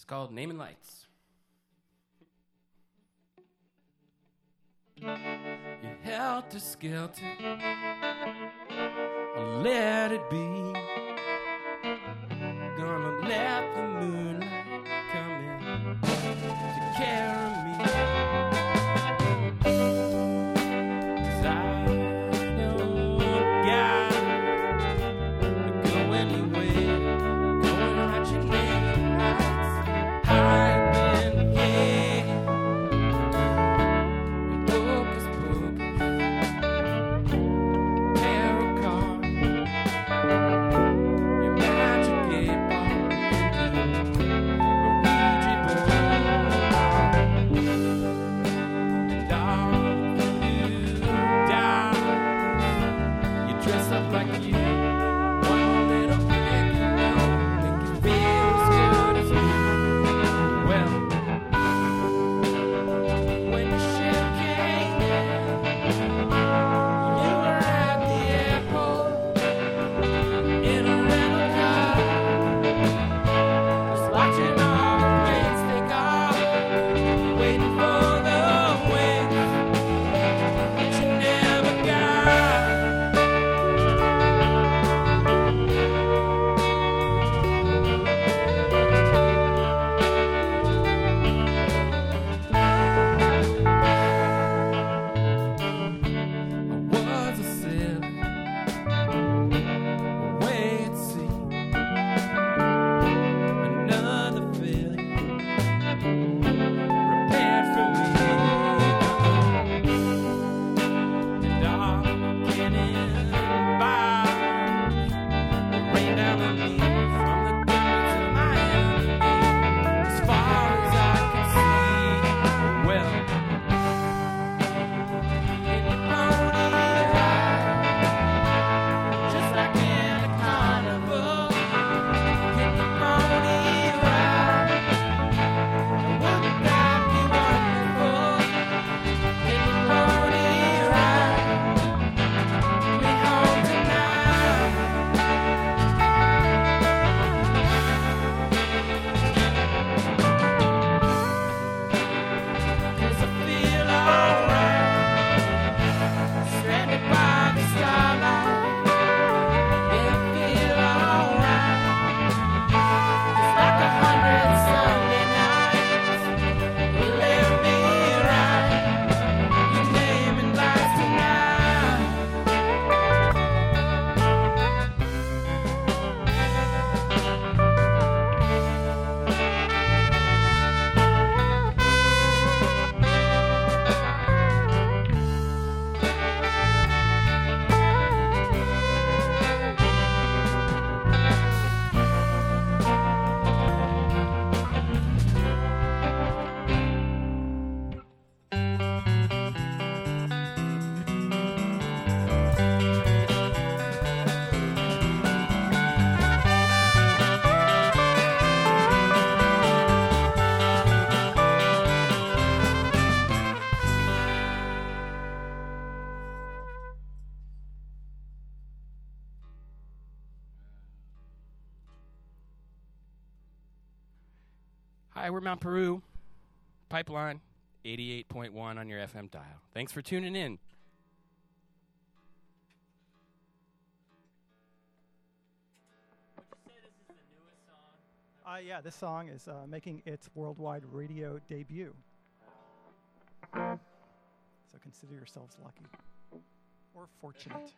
It's called Name and Lights. You helter skelter, let it be. Hi, Peru, Pipeline, 88.1 on your FM dial. Thanks for tuning in. Uh, yeah, this song is uh, making its worldwide radio debut. So consider yourselves lucky or fortunate.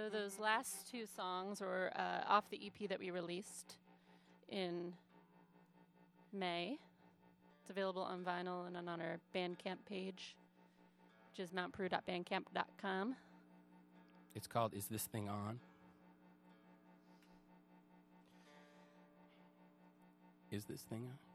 So those last two songs were uh, off the EP that we released in May. It's available on vinyl and on our Bandcamp page, which is mountperu.bandcamp.com. It's called Is This Thing On? Is this thing on?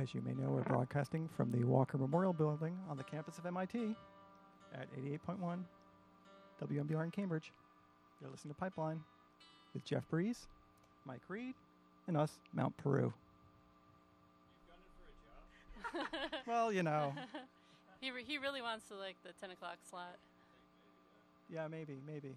As you may know, we're broadcasting from the Walker Memorial Building on the campus of MIT at 88.1 WMBR in Cambridge. You're listening to Pipeline with Jeff Breeze, Mike Reed, and us, Mount Peru. Well, you know, he, re- he really wants to like the 10 o'clock slot. yeah, maybe, maybe.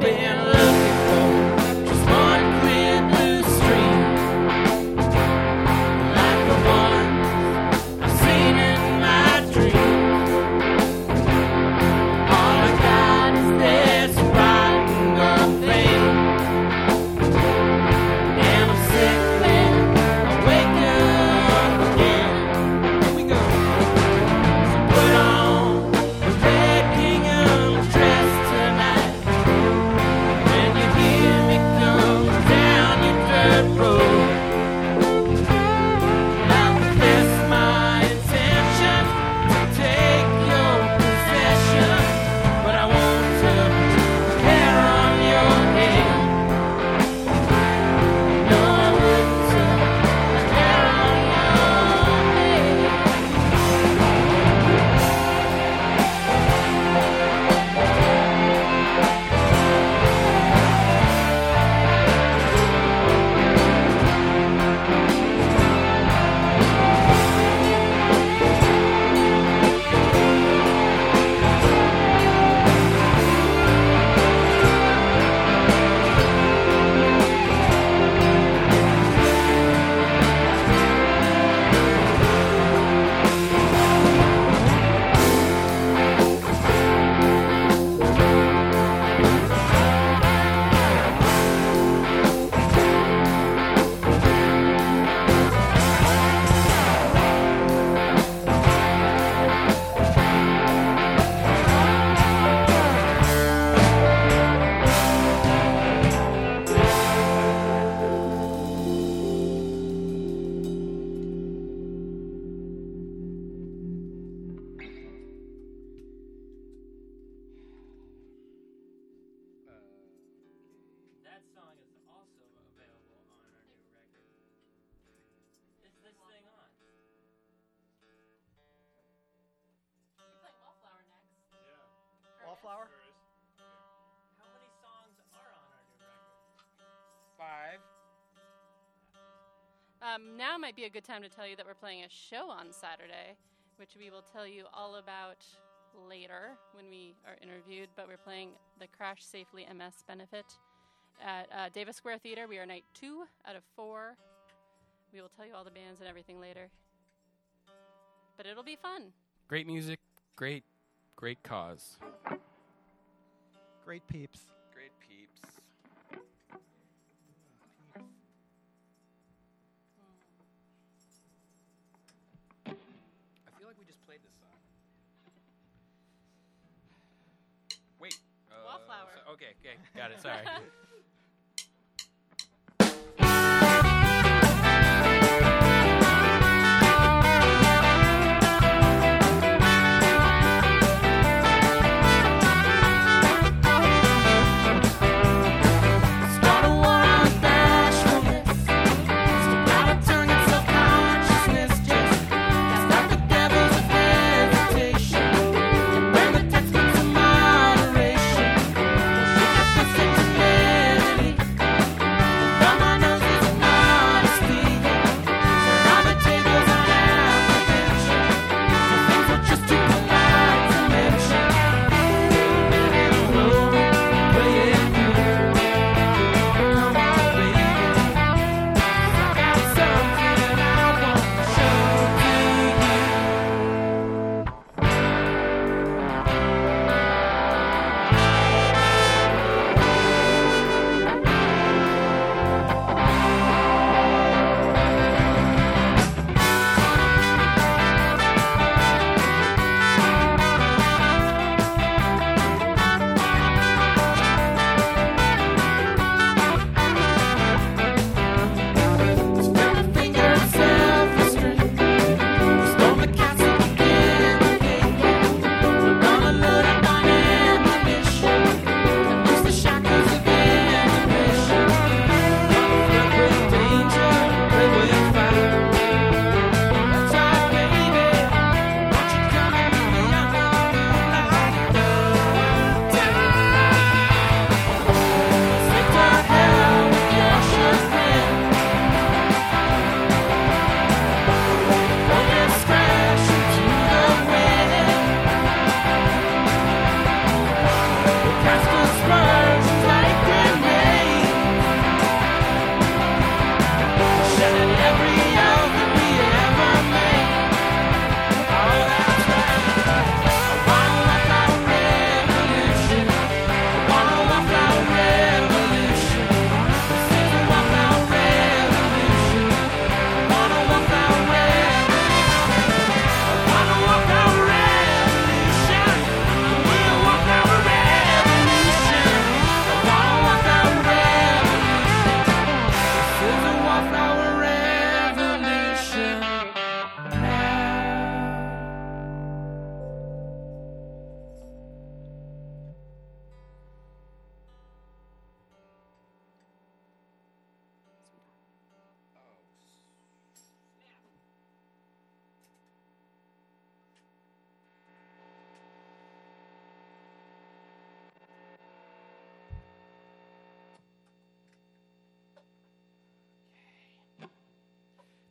been Um, now might be a good time to tell you that we're playing a show on Saturday, which we will tell you all about later when we are interviewed. But we're playing the Crash Safely MS benefit at uh, Davis Square Theater. We are night two out of four. We will tell you all the bands and everything later. But it'll be fun. Great music, great, great cause. Great peeps. Okay, okay, got it. Sorry.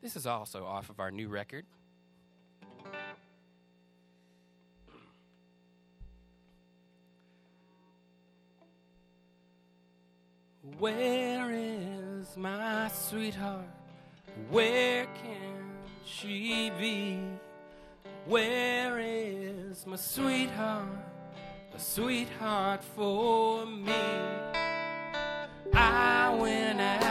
This is also off of our new record. Where is my sweetheart? Where can she be? Where is my sweetheart? A sweetheart for me. I went out.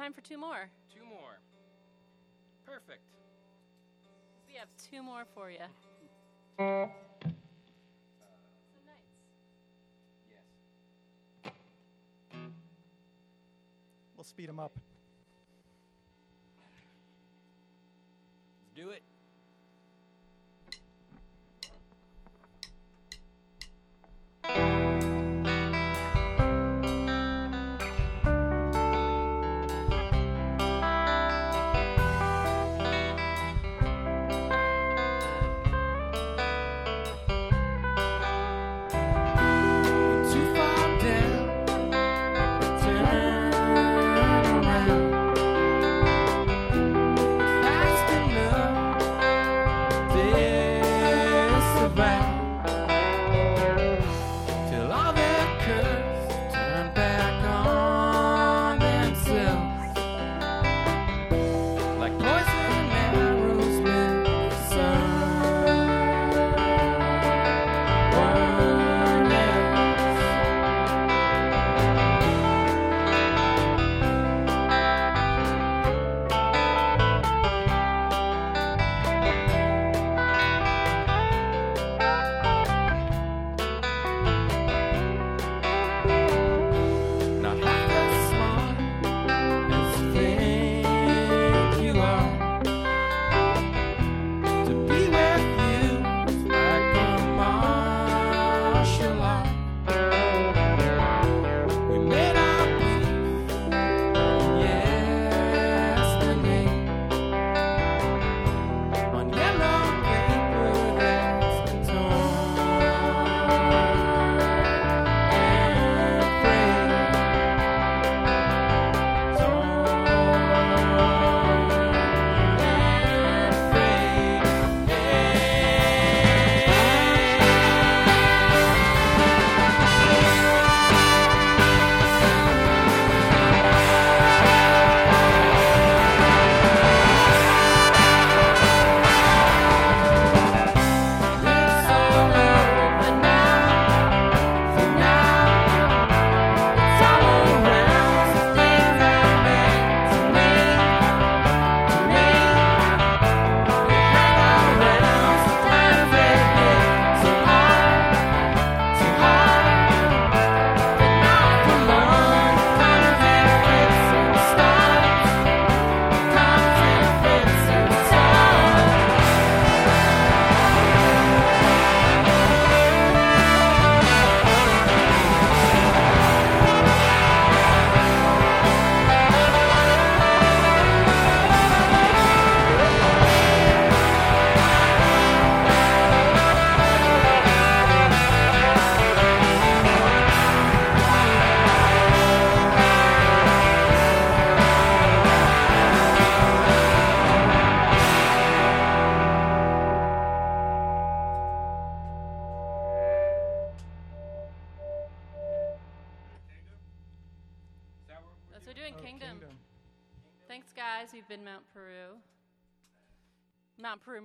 time for two more. Two more. Perfect. We have two more for you. We'll speed them up. Let's do it.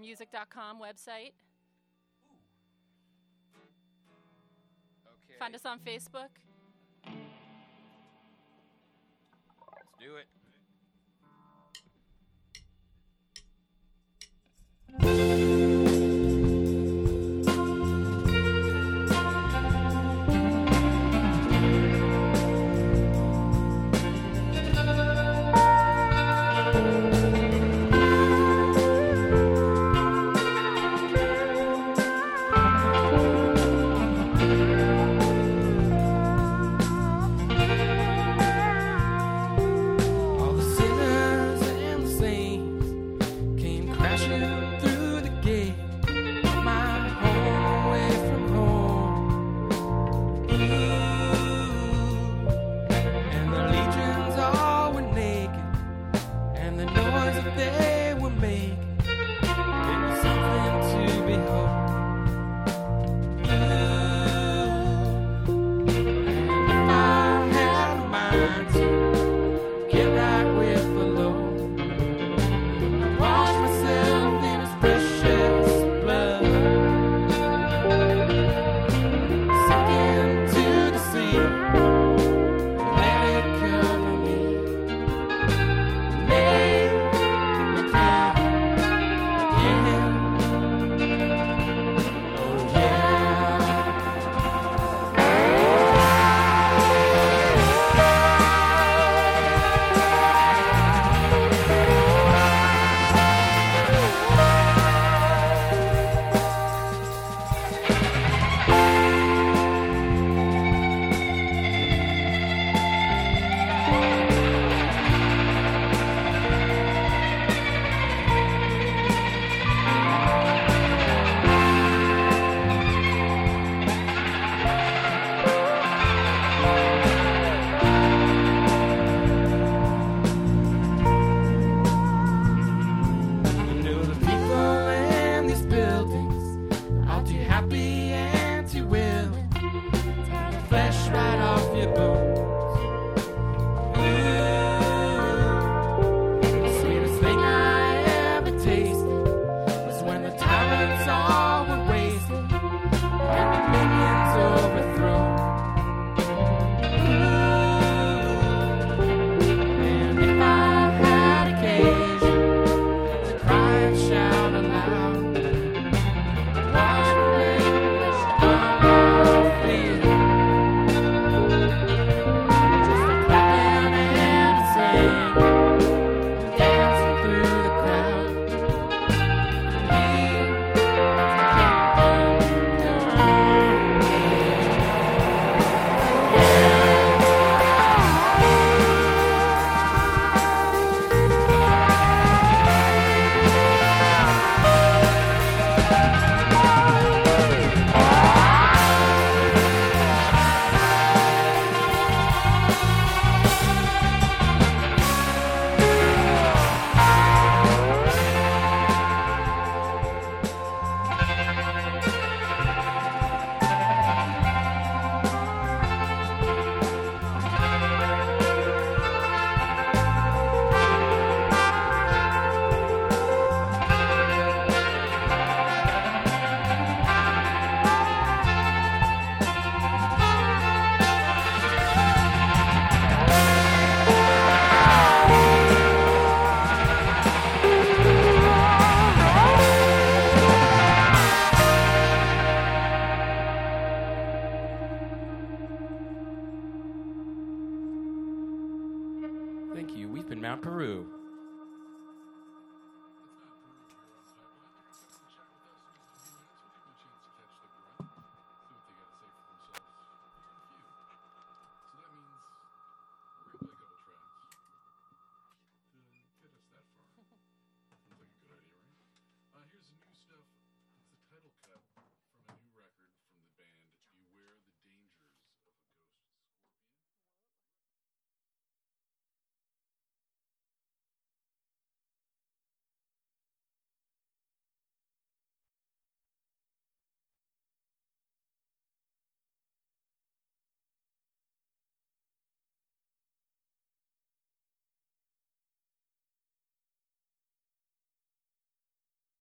MountPeruMusic.com website. Okay. Find us on Facebook. Let's do it. All